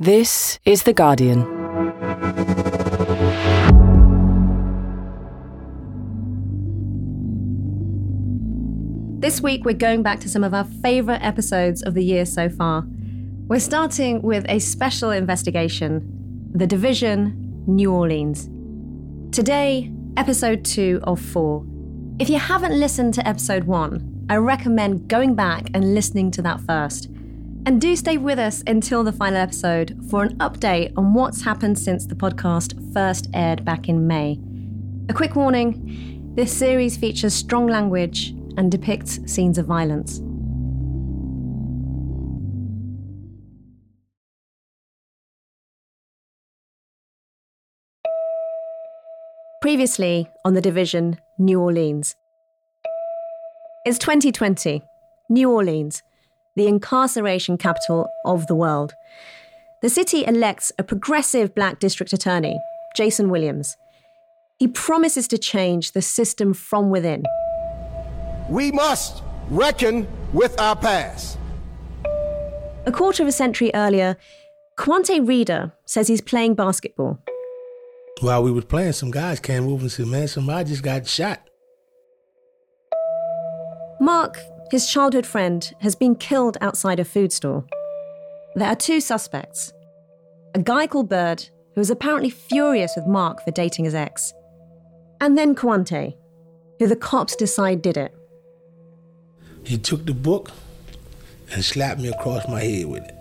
This is The Guardian. This week, we're going back to some of our favourite episodes of the year so far. We're starting with a special investigation The Division, New Orleans. Today, episode two of four. If you haven't listened to episode one, I recommend going back and listening to that first. And do stay with us until the final episode for an update on what's happened since the podcast first aired back in May. A quick warning this series features strong language and depicts scenes of violence. Previously on the division, New Orleans. It's 2020, New Orleans, the incarceration capital of the world. The city elects a progressive black district attorney, Jason Williams. He promises to change the system from within. We must reckon with our past. A quarter of a century earlier, Quante Reeder says he's playing basketball. While we was playing, some guys came over and said, man, somebody just got shot. Mark, his childhood friend, has been killed outside a food store. There are two suspects a guy called Bird, who is apparently furious with Mark for dating his ex, and then Quante, who the cops decide did it. He took the book and slapped me across my head with it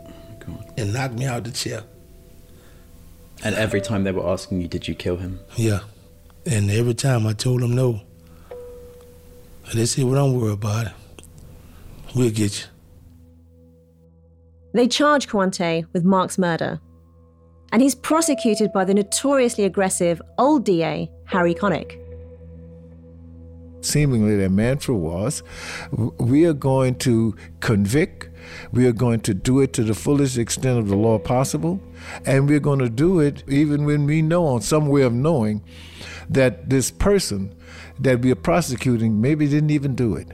and knocked me out the chair. And every time they were asking you, did you kill him? Yeah. And every time I told them no. And they said, well, don't worry about it. We'll get you. They charge Quante with Mark's murder, and he's prosecuted by the notoriously aggressive old DA, Harry Connick. Seemingly, their mantra was we are going to convict, we are going to do it to the fullest extent of the law possible, and we're going to do it even when we know, on some way of knowing, that this person that we are prosecuting maybe didn't even do it.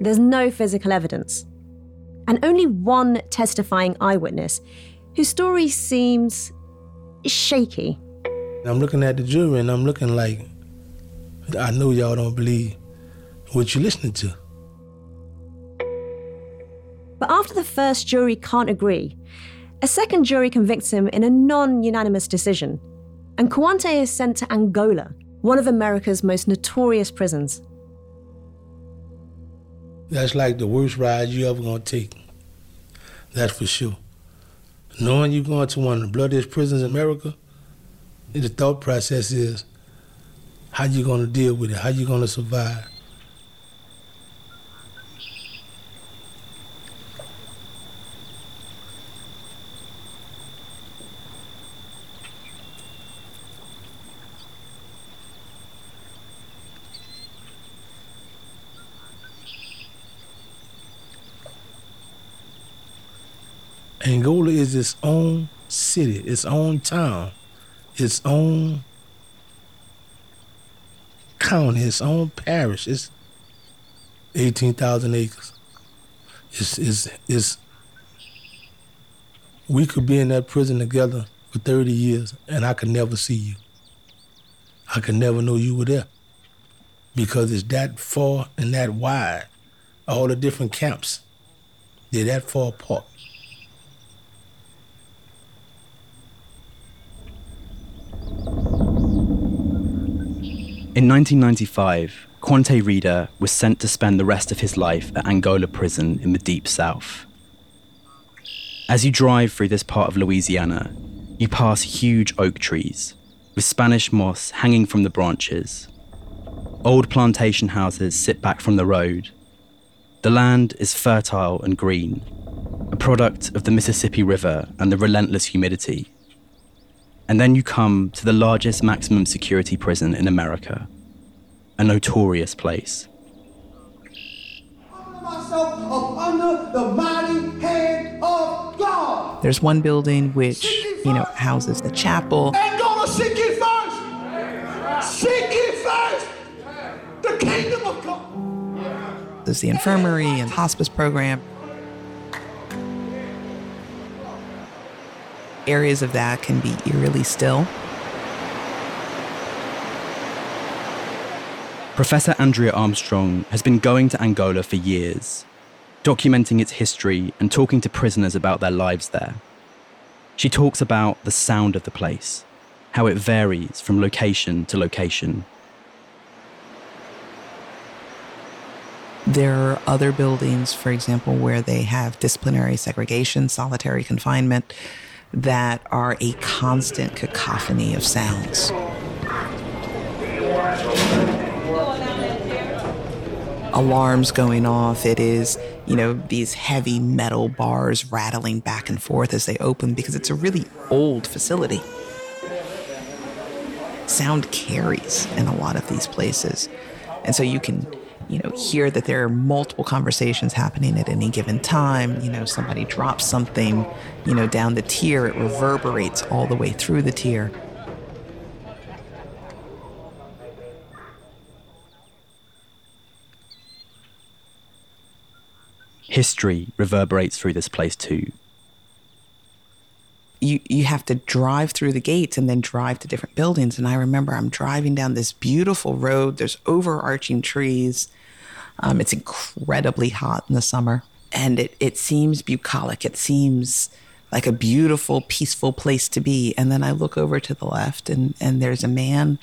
There's no physical evidence, and only one testifying eyewitness whose story seems shaky. I'm looking at the jury and I'm looking like, I know y'all don't believe what you're listening to. But after the first jury can't agree, a second jury convicts him in a non unanimous decision, and Quante is sent to Angola, one of America's most notorious prisons. That's like the worst ride you ever gonna take. That's for sure. Knowing you're going to one of the bloodiest prisons in America, the thought process is how you gonna deal with it, how you gonna survive. Angola is its own city, its own town, its own county, its own parish. It's 18,000 acres. It's, it's, it's, we could be in that prison together for 30 years and I could never see you. I could never know you were there because it's that far and that wide. All the different camps, they're that far apart. In 1995, Quante Reeder was sent to spend the rest of his life at Angola prison in the deep south. As you drive through this part of Louisiana, you pass huge oak trees with Spanish moss hanging from the branches. Old plantation houses sit back from the road. The land is fertile and green, a product of the Mississippi River and the relentless humidity. And then you come to the largest maximum security prison in America, a notorious place. myself up under the mighty hand of God. There's one building which, you know, houses the chapel. And gonna seek ye first. Seek ye first the kingdom of God. There's the infirmary and hospice program. Areas of that can be eerily still. Professor Andrea Armstrong has been going to Angola for years, documenting its history and talking to prisoners about their lives there. She talks about the sound of the place, how it varies from location to location. There are other buildings, for example, where they have disciplinary segregation, solitary confinement, that are a constant cacophony of sounds. Alarms going off. It is, you know, these heavy metal bars rattling back and forth as they open because it's a really old facility. Sound carries in a lot of these places. And so you can you know, hear that there are multiple conversations happening at any given time. You know, somebody drops something, you know, down the tier, it reverberates all the way through the tier. History reverberates through this place too. You, you have to drive through the gates and then drive to different buildings. And I remember I'm driving down this beautiful road. There's overarching trees um, it's incredibly hot in the summer, and it, it seems bucolic. It seems like a beautiful, peaceful place to be. And then I look over to the left, and, and there's a man,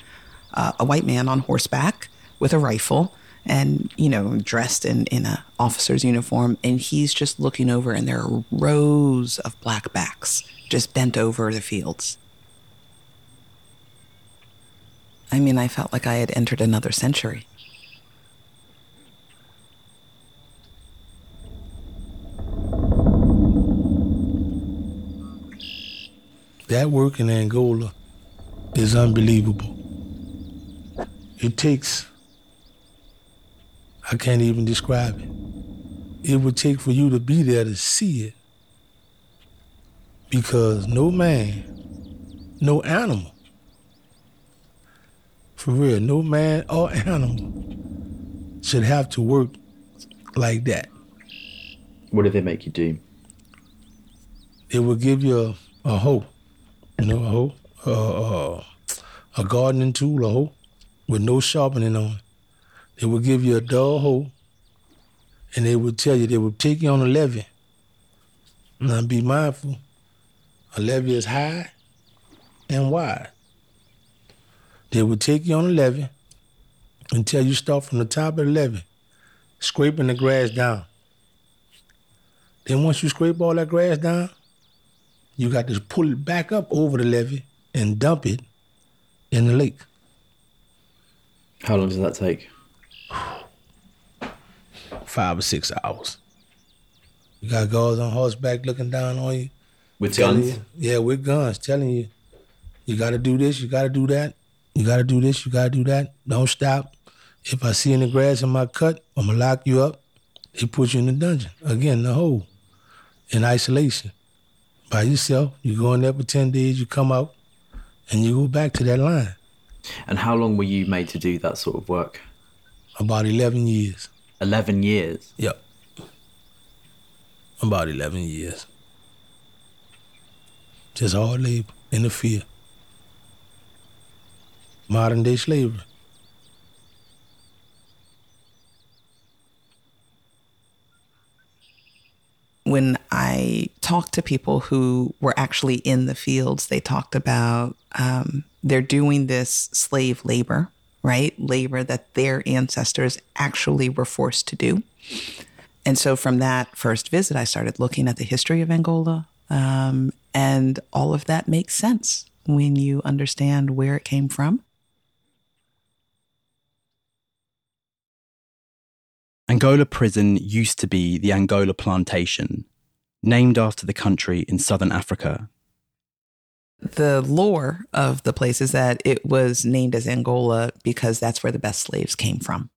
uh, a white man on horseback with a rifle and you know dressed in in a officer's uniform and he's just looking over and there are rows of black backs just bent over the fields i mean i felt like i had entered another century That work in Angola is unbelievable. It takes, I can't even describe it. It would take for you to be there to see it. Because no man, no animal, for real, no man or animal should have to work like that. What did they make you do? It will give you a, a hope you know, a hoe, uh, uh, a gardening tool, a hoe, with no sharpening on it. They would give you a dull hoe, and they would tell you, they would take you on a levee. Now be mindful, a levee is high and wide. They would take you on a levee until you start from the top of the levee, scraping the grass down. Then once you scrape all that grass down, you got to pull it back up over the levee and dump it in the lake. How long does that take? Five or six hours. You got guards on horseback looking down on you. With guns? You, yeah, with guns, telling you, you got to do this, you got to do that, you got to do this, you got to do that. Don't stop. If I see any grass in my cut, I'm going to lock you up. They put you in the dungeon. Again, the hole, in isolation by yourself. You go in there for 10 days, you come out, and you go back to that line. And how long were you made to do that sort of work? About 11 years. 11 years? Yep. About 11 years. Just hard labor in the field. Modern day slavery. when I talked to people who were actually in the fields, they talked about um, they're doing this slave labor, right? Labor that their ancestors actually were forced to do. And so from that first visit, I started looking at the history of Angola. Um, and all of that makes sense when you understand where it came from. Angola Prison used to be the Angola Plantation, named after the country in southern Africa. The lore of the place is that it was named as Angola because that's where the best slaves came from.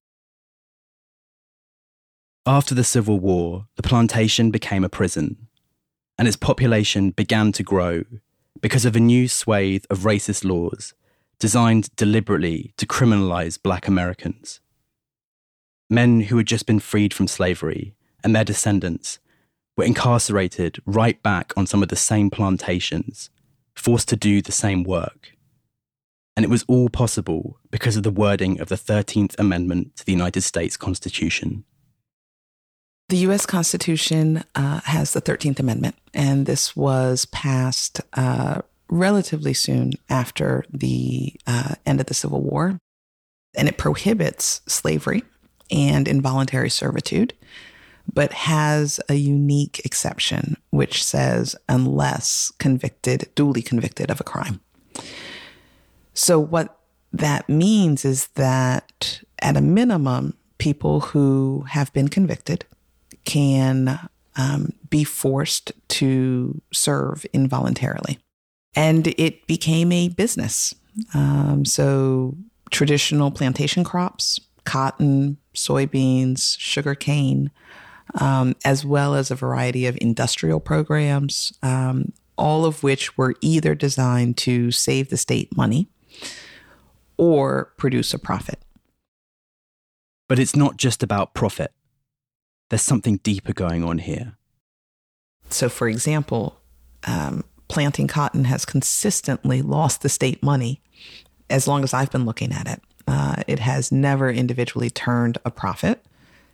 After the Civil War, the plantation became a prison, and its population began to grow because of a new swathe of racist laws designed deliberately to criminalize black Americans men who had just been freed from slavery, and their descendants, were incarcerated right back on some of the same plantations, forced to do the same work. And it was all possible because of the wording of the 13th Amendment to the United States Constitution. The U.S. Constitution uh, has the 13th Amendment, and this was passed uh, relatively soon after the uh, end of the Civil War. And it prohibits slavery and involuntary servitude, but has a unique exception, which says unless convicted, duly convicted of a crime. So, what that means is that at a minimum, people who have been convicted can um, be forced to serve involuntarily. And it became a business. Um, so, traditional plantation crops, cotton, soybeans, sugar cane, um, as well as a variety of industrial programs, um, all of which were either designed to save the state money or produce a profit. But it's not just about profit, there's something deeper going on here. So, for example, um, planting cotton has consistently lost the state money as long as I've been looking at it. Uh, it has never individually turned a profit.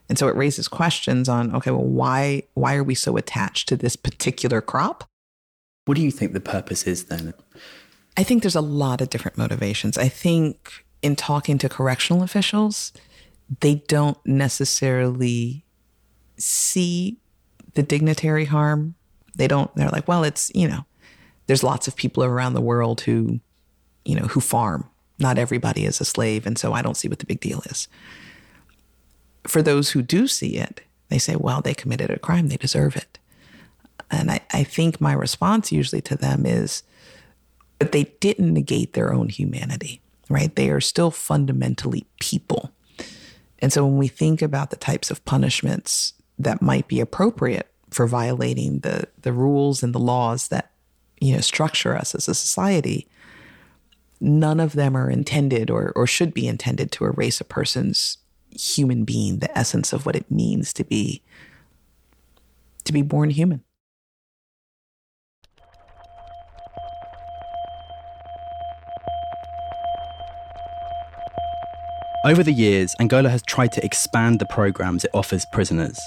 And so it raises questions on okay, well, why why are we so attached to this particular crop? What do you think the purpose is then? I think there's a lot of different motivations. I think in talking to correctional officials, they don't necessarily see the dignitary harm. They don't, they're like, well, it's, you know, there's lots of people around the world who, you know, who farm. Not everybody is a slave. And so I don't see what the big deal is. For those who do see it, they say, well, they committed a crime, they deserve it. And I, I think my response usually to them is, but they didn't negate their own humanity, right? They are still fundamentally people. And so when we think about the types of punishments that might be appropriate for violating the, the rules and the laws that, you know, structure us as a society, none of them are intended or, or should be intended to erase a person's human being, the essence of what it means to be to be born human. Over the years, Angola has tried to expand the programs it offers prisoners.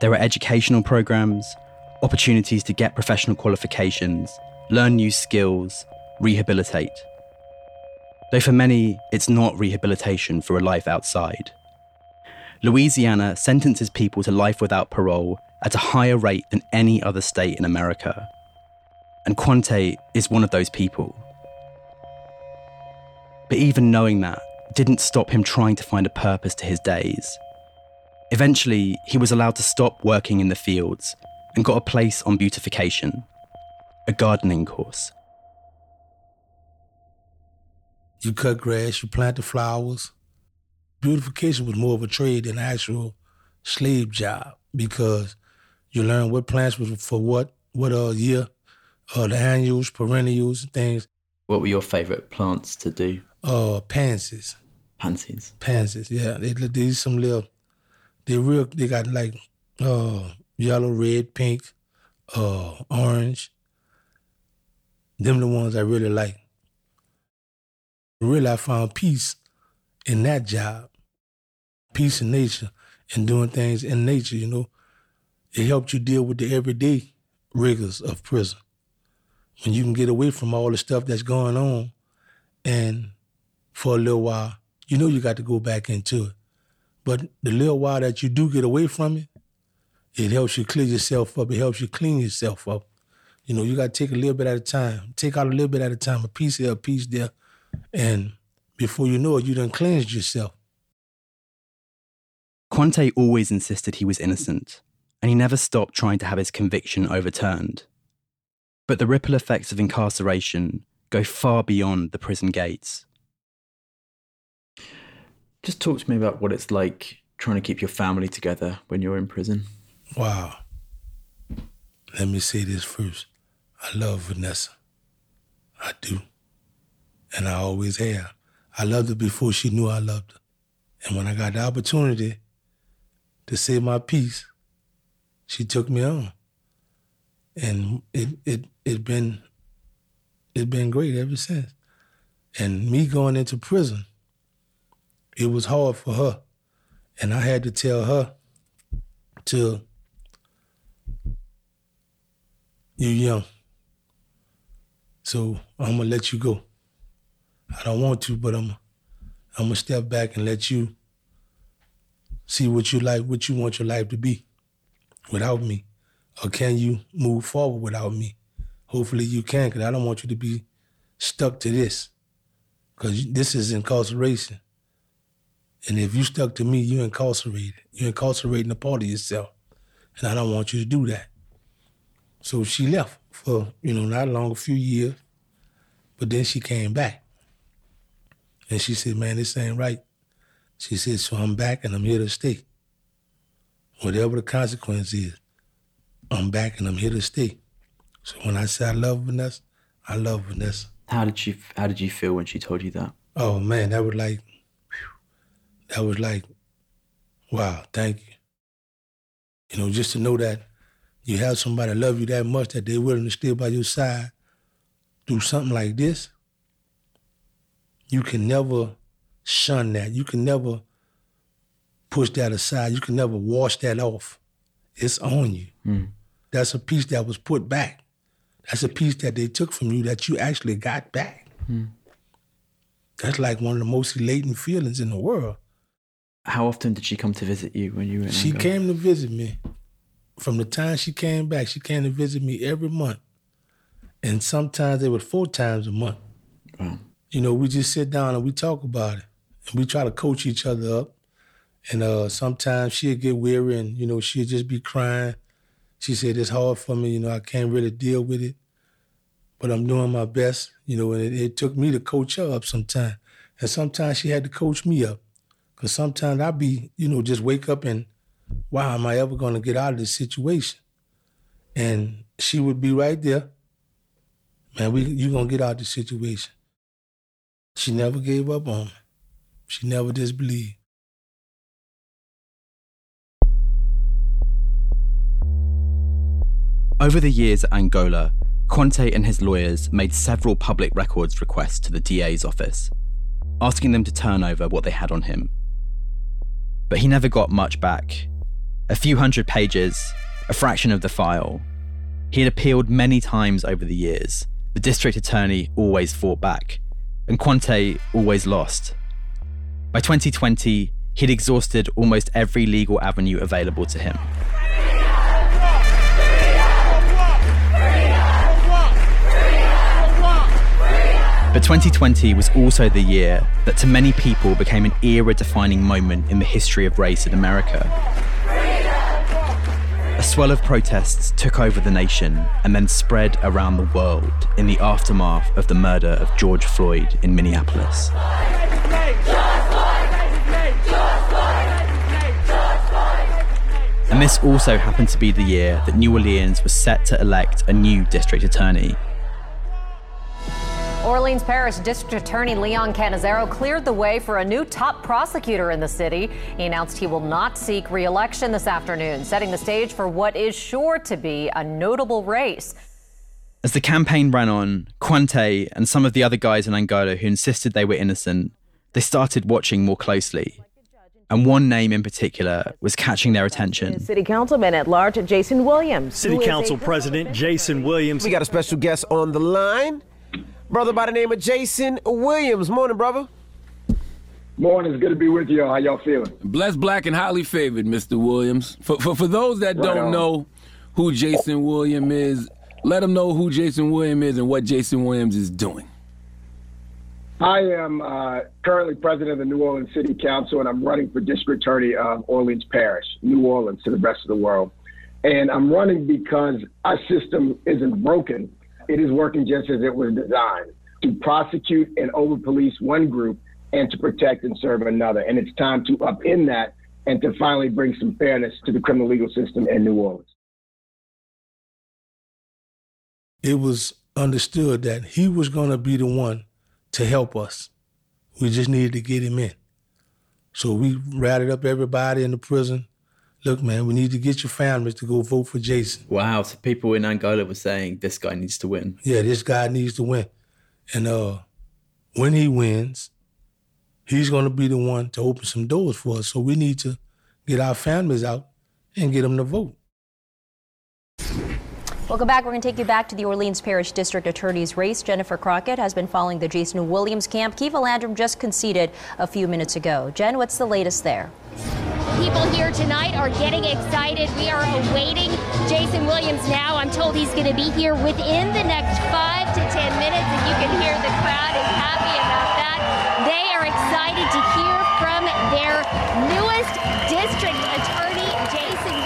There are educational programs, opportunities to get professional qualifications, learn new skills, rehabilitate. Though for many, it's not rehabilitation for a life outside. Louisiana sentences people to life without parole at a higher rate than any other state in America. And Quante is one of those people. But even knowing that, didn't stop him trying to find a purpose to his days. Eventually, he was allowed to stop working in the fields and got a place on beautification, a gardening course. You cut grass, you plant the flowers. Beautification was more of a trade than an actual slave job because you learn what plants was for what, what uh, year, uh, the annuals, perennials, and things. What were your favorite plants to do? Uh, pansies. Pansies. Pansies, yeah. They these some little. They real. They got like uh, yellow, red, pink, uh, orange. Them the ones I really like. Really, I found peace in that job. Peace in nature and doing things in nature. You know, it helped you deal with the everyday rigors of prison. When you can get away from all the stuff that's going on, and for a little while you know you got to go back into it. But the little while that you do get away from it, it helps you clear yourself up. It helps you clean yourself up. You know, you got to take a little bit at a time. Take out a little bit at a time, a piece here, a piece there. And before you know it, you done cleansed yourself. Quante always insisted he was innocent, and he never stopped trying to have his conviction overturned. But the ripple effects of incarceration go far beyond the prison gates. Just talk to me about what it's like trying to keep your family together when you're in prison. Wow. Let me say this first. I love Vanessa. I do. And I always have. I loved her before she knew I loved her. And when I got the opportunity to say my piece, she took me on. And it it it been it been great ever since. And me going into prison, it was hard for her. And I had to tell her to you young. So I'm gonna let you go. I don't want to, but I'm I'm gonna step back and let you see what you like, what you want your life to be without me. Or can you move forward without me? Hopefully you can, because I don't want you to be stuck to this. Because this is incarceration. And if you stuck to me, you're incarcerated. You're incarcerating a part of yourself. And I don't want you to do that. So she left for, you know, not long, a few years. But then she came back. And she said, man, this ain't right. She said, so I'm back and I'm here to stay. Whatever the consequence is, I'm back and I'm here to stay. So when I say I love Vanessa, I love Vanessa. How did she? How did you feel when she told you that? Oh man, that was like, whew, that was like, wow, thank you. You know, just to know that you have somebody love you that much that they're willing to stay by your side through something like this, you can never shun that. You can never push that aside. You can never wash that off. It's on you. Mm. That's a piece that was put back. That's a piece that they took from you that you actually got back. Mm. That's like one of the most elating feelings in the world. How often did she come to visit you when you were in She Angola? came to visit me. From the time she came back, she came to visit me every month. And sometimes it was four times a month. Wow. You know, we just sit down and we talk about it. And we try to coach each other up. And uh, sometimes she'd get weary and, you know, she'd just be crying. She said, it's hard for me, you know, I can't really deal with it. But I'm doing my best, you know, and it, it took me to coach her up sometimes. And sometimes she had to coach me up. Because sometimes I'd be, you know, just wake up and, wow, am I ever going to get out of this situation? And she would be right there. Man, we you to get out of this situation. She never gave up on me. She never disbelieved. Over the years at Angola, Quante and his lawyers made several public records requests to the DA's office, asking them to turn over what they had on him. But he never got much back. A few hundred pages, a fraction of the file. He had appealed many times over the years. The district attorney always fought back, and Quante always lost. By 2020, he'd exhausted almost every legal avenue available to him. But 2020 was also the year that to many people became an era defining moment in the history of race in America. A swell of protests took over the nation and then spread around the world in the aftermath of the murder of George Floyd in Minneapolis. And this also happened to be the year that New Orleans was set to elect a new district attorney. Orleans Parish District Attorney Leon Cannizzaro cleared the way for a new top prosecutor in the city. He announced he will not seek re-election this afternoon, setting the stage for what is sure to be a notable race. As the campaign ran on, Quante and some of the other guys in Angola who insisted they were innocent, they started watching more closely. And one name in particular was catching their attention. City Councilman at large Jason Williams. City who is a Council President Jason Williams. We got a special guest on the line. Brother by the name of Jason Williams. Morning, brother. Morning. It's good to be with you. How y'all feeling? Blessed, black, and highly favored, Mr. Williams. For, for, for those that Right don't on. know who Jason Williams is, let them know who Jason Williams is and what Jason Williams is doing. I am uh, currently president of the New Orleans City Council, and I'm running for district attorney of Orleans Parish, New Orleans, to the rest of the world. And I'm running because our system isn't broken. It is working just as it was designed to prosecute and over police one group and to protect and serve another. And it's time to upend that and to finally bring some fairness to the criminal legal system in New Orleans. It was understood that he was going to be the one to help us. We just needed to get him in. So we rallied up everybody in the prison, look, man, we need to get your families to go vote for Jason. Wow. So people in Angola were saying this guy needs to win. Yeah, this guy needs to win. And uh, when he wins, he's going to be the one to open some doors for us. So we need to get our families out and get them to vote. Welcome back. We're going to take you back to the Orleans Parish District Attorney's race. Jennifer Crockett has been following the Jason Williams camp. Keva Landrum just conceded a few minutes ago. Jen, what's the latest there? People here tonight are getting excited. We are awaiting Jason Williams now. I'm told he's going to be here within the next five to ten minutes, and you can hear the crowd is happy about that. They are excited to hear from their newest district attorney, Jason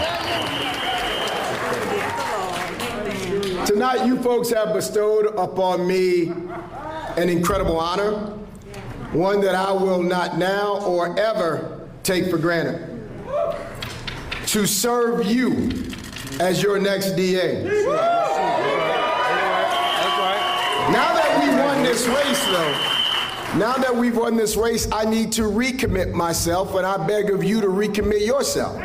Williams. Tonight, you folks have bestowed upon me an incredible honor, one that I will not now or ever take for granted. To serve you as your next DA. Now that we won this race, though, now that we've won this race, I need to recommit myself, and I beg of you to recommit yourself.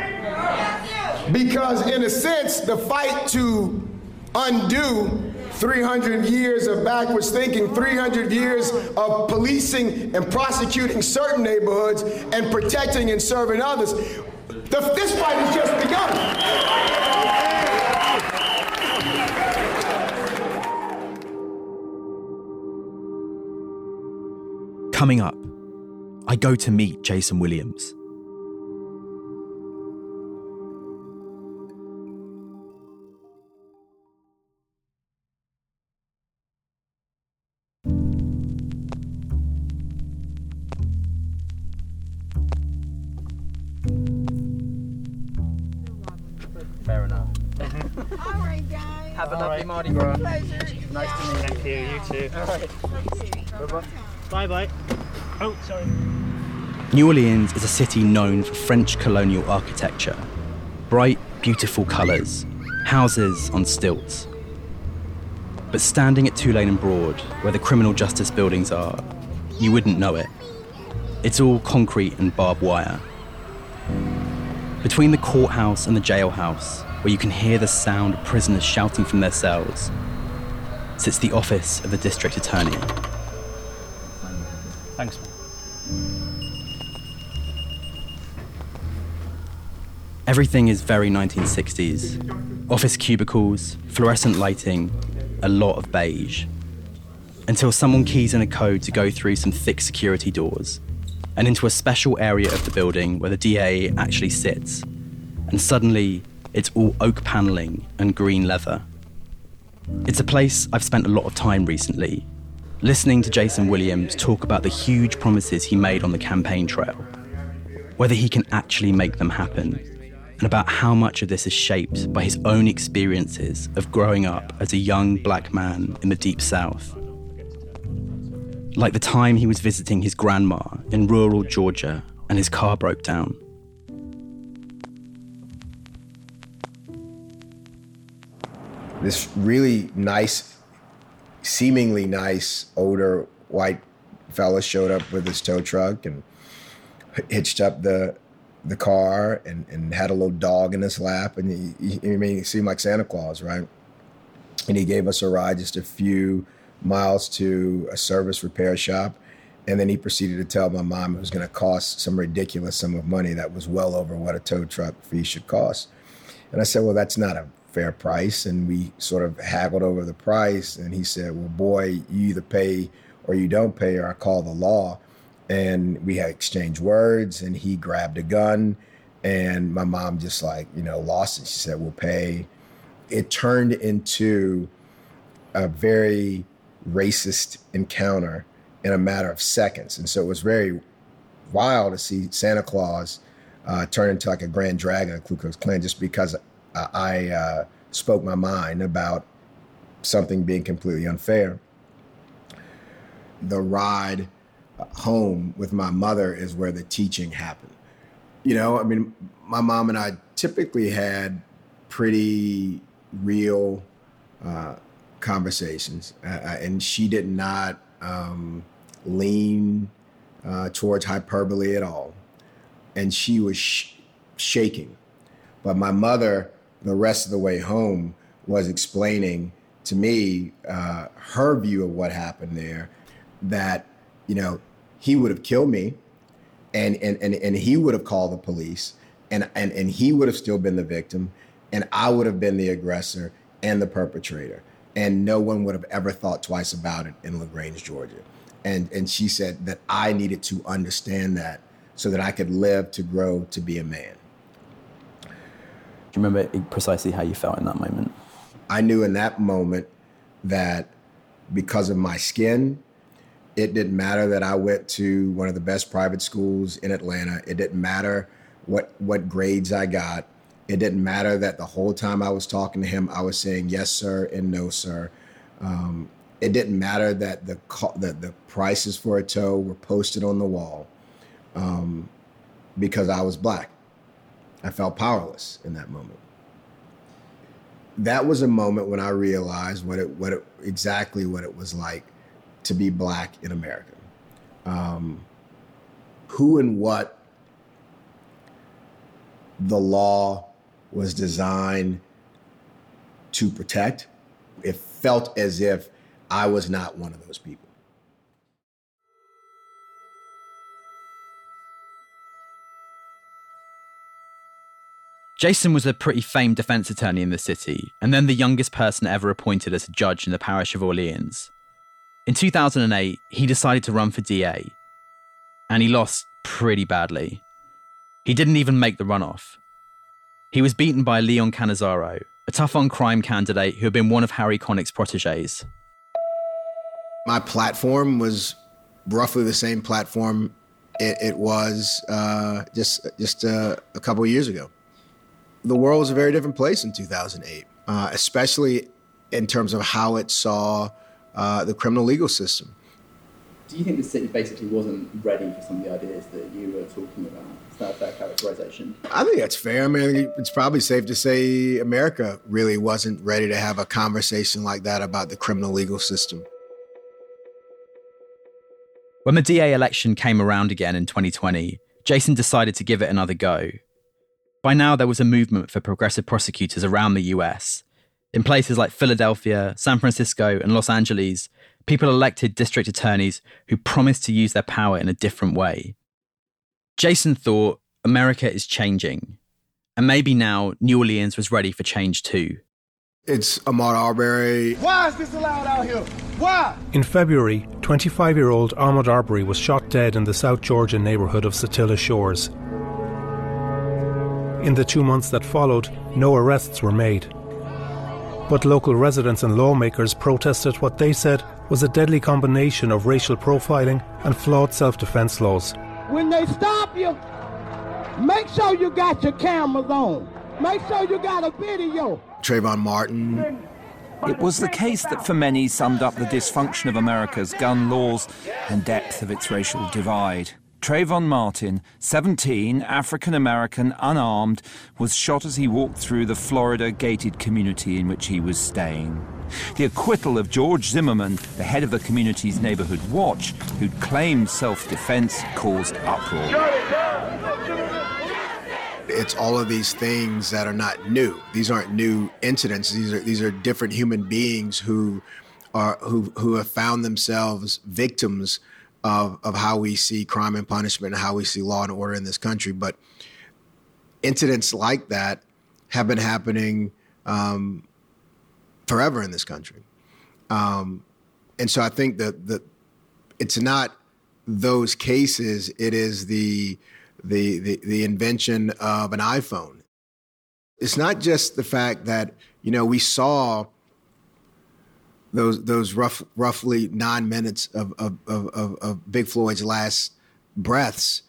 Because, in a sense, the fight to undo 300 years of backwards thinking, 300 years of policing and prosecuting certain neighborhoods and protecting and serving others. The, this fight has just begun. Coming up, I go to meet Jason Williams. Guys. Have a All lovely right. Mardi Gras. Pleasure. Nice to meet Thank you. You too. All right. Bye-bye. Bye bye. Oh, sorry. New Orleans is a city known for French colonial architecture. Bright, beautiful colours, houses on stilts. But standing at Tulane and Broad, where the criminal justice buildings are, you wouldn't know it. It's all concrete and barbed wire. Between the courthouse and the jailhouse, where you can hear the sound of prisoners shouting from their cells, sits the office of the district attorney. Thanks. Everything is very 1960s. Office cubicles, fluorescent lighting, a lot of beige. Until someone keys in a code to go through some thick security doors and into a special area of the building where the DA actually sits. And suddenly, it's all oak paneling and green leather. It's a place I've spent a lot of time recently, listening to Jason Williams talk about the huge promises he made on the campaign trail, whether he can actually make them happen, and about how much of this is shaped by his own experiences of growing up as a young black man in the Deep South. Like the time he was visiting his grandma in rural Georgia and his car broke down. This really nice, seemingly nice, older white fella showed up with his tow truck and hitched up the the car and, and had a little dog in his lap and he, he, I mean he seemed like Santa Claus, right? And he gave us a ride just a few miles to a service repair shop. And then he proceeded to tell my mom it was going to cost some ridiculous sum of money that was well over what a tow truck fee should cost. And I said, Well, that's not a fair price. And we sort of haggled over the price. And he said, Well, boy, you either pay or you don't pay, or I call the law. And we had exchanged words, and he grabbed a gun. And my mom just like, you know, lost it. She said, We'll pay. It turned into a very racist encounter in a matter of seconds. And so it was very wild to see Santa Claus uh, turn into like a grand dragon of Ku Klux Klan just because I, uh, spoke my mind about something being completely unfair. The ride home with my mother is where the teaching happened. You know, I mean, my mom and I typically had pretty real uh, conversations, uh, and she did not um, lean uh, towards hyperbole at all. And she was sh- shaking But my mother, the rest of the way home, was explaining to me uh, her view of what happened there. That you know he would have killed me, and and and, and he would have called the police, and, and and he would have still been the victim, and I would have been the aggressor and the perpetrator, and no one would have ever thought twice about it in Lagrange, Georgia. And and she said that I needed to understand that so that I could live to grow to be a man. Do you remember precisely how you felt in that moment? I knew in that moment that because of my skin, it didn't matter that I went to one of the best private schools in Atlanta. It didn't matter what what grades I got. It didn't matter that the whole time I was talking to him, I was saying yes, sir, and no, sir. Um, it didn't matter that the, the the prices for a tow were posted on the wall um, because I was black. I felt powerless in that moment that was a moment when I realized what it what it, exactly what it was like to be black in America. Um, who and what the law was designed to protect. It felt as if I was not one of those people. Jason was a pretty famed defense attorney in the city, and then the youngest person ever appointed as a judge in the parish of Orleans. In 2008, he decided to run for DA, and he lost pretty badly. He didn't even make the runoff. He was beaten by Leon Cannizzaro, a tough on crime candidate who had been one of Harry Connick's proteges. My platform was roughly the same platform it, it was uh, just just uh, a couple years ago the world was a very different place in 2008, uh, especially in terms of how it saw uh, the criminal legal system. Do you think the city basically wasn't ready for some of the ideas that you were talking about? Is that a fair characterization? I think that's fair. I mean, it's probably safe to say America really wasn't ready to have a conversation like that about the criminal legal system. When the DA election came around again in 2020, Jason decided to give it another go by now, there was a movement for progressive prosecutors around the US. In places like Philadelphia, San Francisco, and Los Angeles, people elected district attorneys who promised to use their power in a different way. Jason thought America is changing, and maybe now New Orleans was ready for change too. It's Ahmaud Arbery. Why is this allowed out here? Why? In February, 25 year old Ahmaud Arbery was shot dead in the South Georgia neighborhood of Satilla Shores. In the two months that followed, no arrests were made. But local residents and lawmakers protested what they said was a deadly combination of racial profiling and flawed self defense laws. When they stop you, make sure you got your cameras on. Make sure you got a video. Trayvon Martin. It was the case that for many summed up the dysfunction of America's gun laws and depth of its racial divide. Trayvon Martin, 17, African American, unarmed, was shot as he walked through the Florida gated community in which he was staying. The acquittal of George Zimmerman, the head of the community's neighborhood watch, who'd claimed self defense, caused uproar. It's all of these things that are not new. These aren't new incidents. These are these are different human beings who are who who have found themselves victims of, of how we see crime and punishment and how we see law and order in this country. But incidents like that have been happening um, forever in this country. Um, and so I think that the, it's not those cases, it is the, the, the, the invention of an iPhone. It's not just the fact that, you know, we saw those those rough roughly nine minutes of of, of, of Big Floyd's last breaths,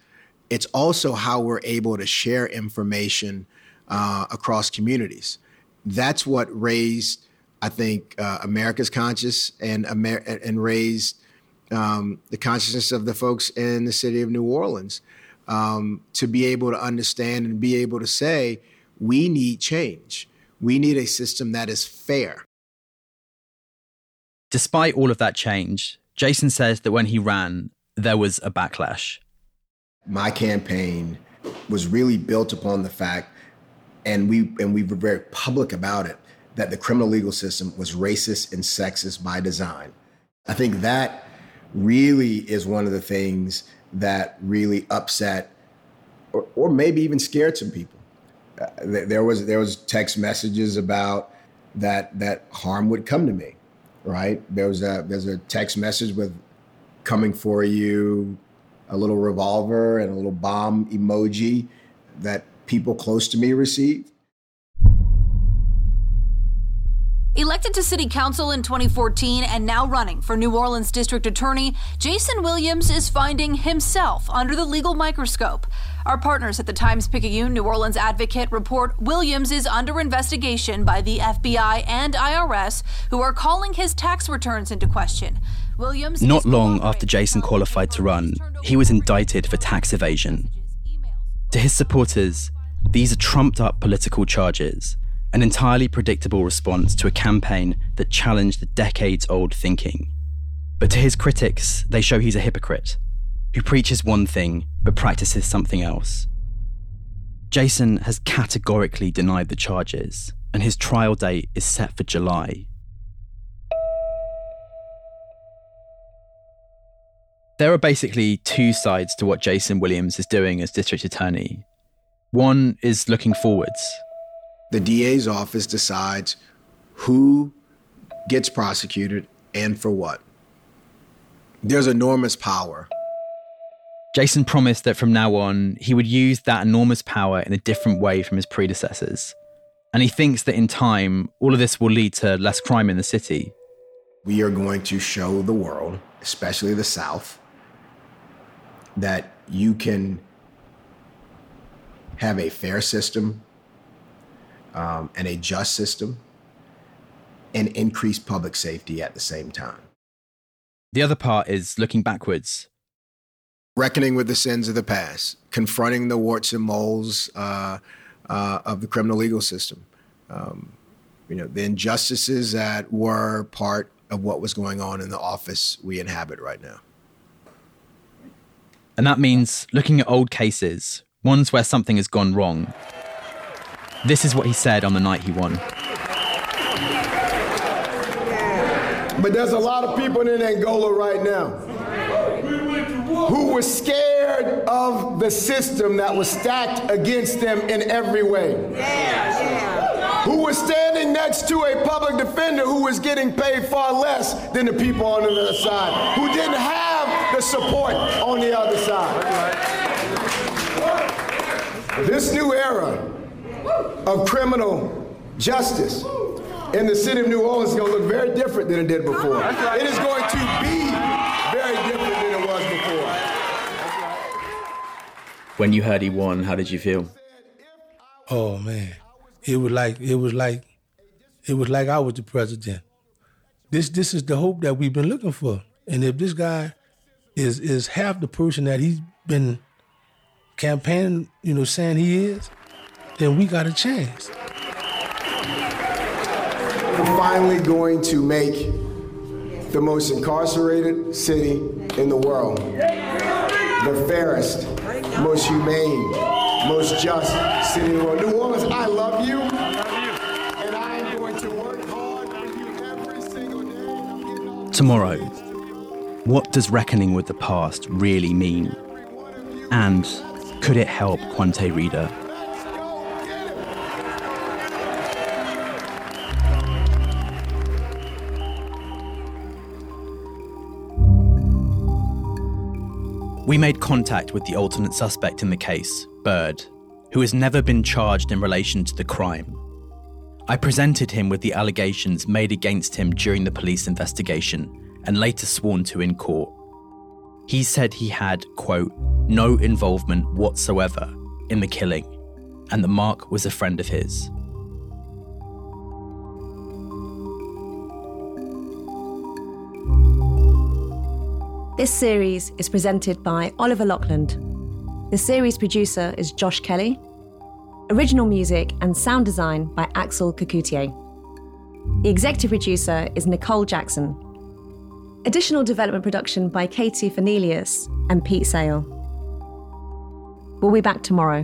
it's also how we're able to share information uh, across communities. That's what raised, I think, uh, America's conscious and Amer- and raised um, the consciousness of the folks in the city of New Orleans um, to be able to understand and be able to say, we need change. We need a system that is fair. Despite all of that change, Jason says that when he ran, there was a backlash. My campaign was really built upon the fact and we and we were very public about it that the criminal legal system was racist and sexist by design. I think that really is one of the things that really upset or, or maybe even scared some people. Uh, there was there was text messages about that that harm would come to me, right? There was a there's a text message with coming for you, a little revolver and a little bomb emoji that people close to me received. Elected to city council in 2014 and now running for New Orleans district attorney, Jason Williams is finding himself under the legal microscope. Our partners at the Times Picayune New Orleans Advocate report Williams is under investigation by the FBI and IRS, who are calling his tax returns into question. Williams Not long after Jason qualified to run, he was indicted for tax evasion. To his supporters, these are trumped up political charges an entirely predictable response to a campaign that challenged the decades old thinking. But to his critics, they show he's a hypocrite who preaches one thing but practices something else. Jason has categorically denied the charges, and his trial date is set for July. There are basically two sides to what Jason Williams is doing as district attorney. One is looking forwards, the DA's office decides who gets prosecuted and for what. There's enormous power. Jason promised that from now on, he would use that enormous power in a different way from his predecessors. And he thinks that in time, all of this will lead to less crime in the city. We are going to show the world, especially the South, that you can have a fair system um, and a just system and increase public safety at the same time. The other part is looking backwards. Reckoning with the sins of the past, confronting the warts and moles uh, uh, of the criminal legal system. Um, you know, the injustices that were part of what was going on in the office we inhabit right now. And that means looking at old cases, ones where something has gone wrong, this is what he said on the night he won. But there's a lot of people in Angola right now who were scared of the system that was stacked against them in every way. Who was standing next to a public defender who was getting paid far less than the people on the other side, who didn't have the support on the other side. This new era of criminal justice in the city of New Orleans is going to look very different than it did before. It is going to be very different than it was before. When you heard he won, how did you feel? Oh man, it was like it was like it was like I was the president. This this is the hope that we've been looking for. And if this guy is is half the person that he's been campaigning, you know, saying he is, then we got a chance. We're finally going to make the most incarcerated city in the world the fairest, most humane, most just city in the world. New Orleans, I love you. And I am going to work hard for you every single day. Tomorrow, what does reckoning with the past really mean? And could it help Quante Reeder? We made contact with the alternate suspect in the case, Bird, who has never been charged in relation to the crime. I presented him with the allegations made against him during the police investigation and later sworn to in court. He said he had, quote, no involvement whatsoever in the killing, and that Mark was a friend of his. This series is presented by Oliver Laughland. The series producer is Josh Kelly. Original music and sound design by Axel Kacoutié. The executive producer is Nicole Jackson. Additional development production by Katie Fernelius and Pete Sale. We'll be back tomorrow.